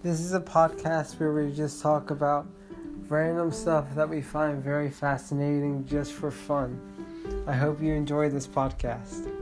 This is a podcast where we just talk about random stuff that we find very fascinating just for fun. I hope you enjoy this podcast.